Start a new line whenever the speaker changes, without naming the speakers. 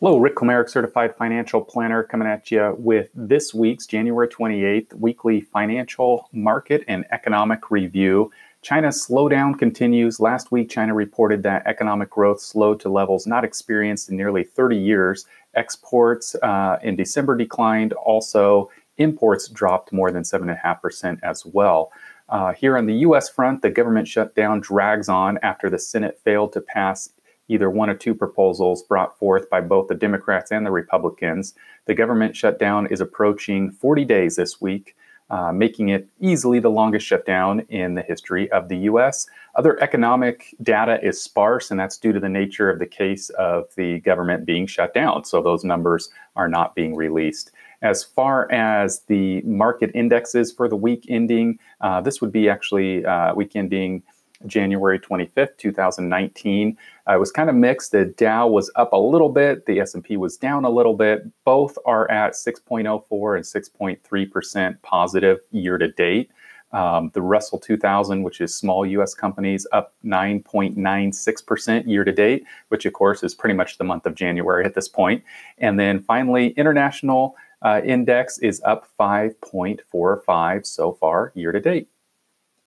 Hello, Rick Komaric, Certified Financial Planner, coming at you with this week's January 28th weekly financial market and economic review. China's slowdown continues. Last week, China reported that economic growth slowed to levels not experienced in nearly 30 years. Exports uh, in December declined. Also, imports dropped more than 7.5% as well. Uh, here on the U.S. front, the government shutdown drags on after the Senate failed to pass either one or two proposals brought forth by both the Democrats and the Republicans. The government shutdown is approaching 40 days this week, uh, making it easily the longest shutdown in the history of the U.S. Other economic data is sparse, and that's due to the nature of the case of the government being shut down. So those numbers are not being released. As far as the market indexes for the week ending, uh, this would be actually uh, week ending January 25th, 2019. Uh, it was kind of mixed. The Dow was up a little bit, the S&P was down a little bit. Both are at 6.04 and 6.3% positive year to date. Um, the Russell 2000, which is small U.S. companies, up 9.96% year to date, which of course is pretty much the month of January at this point. And then finally, international uh, index is up 5.45 so far year to date.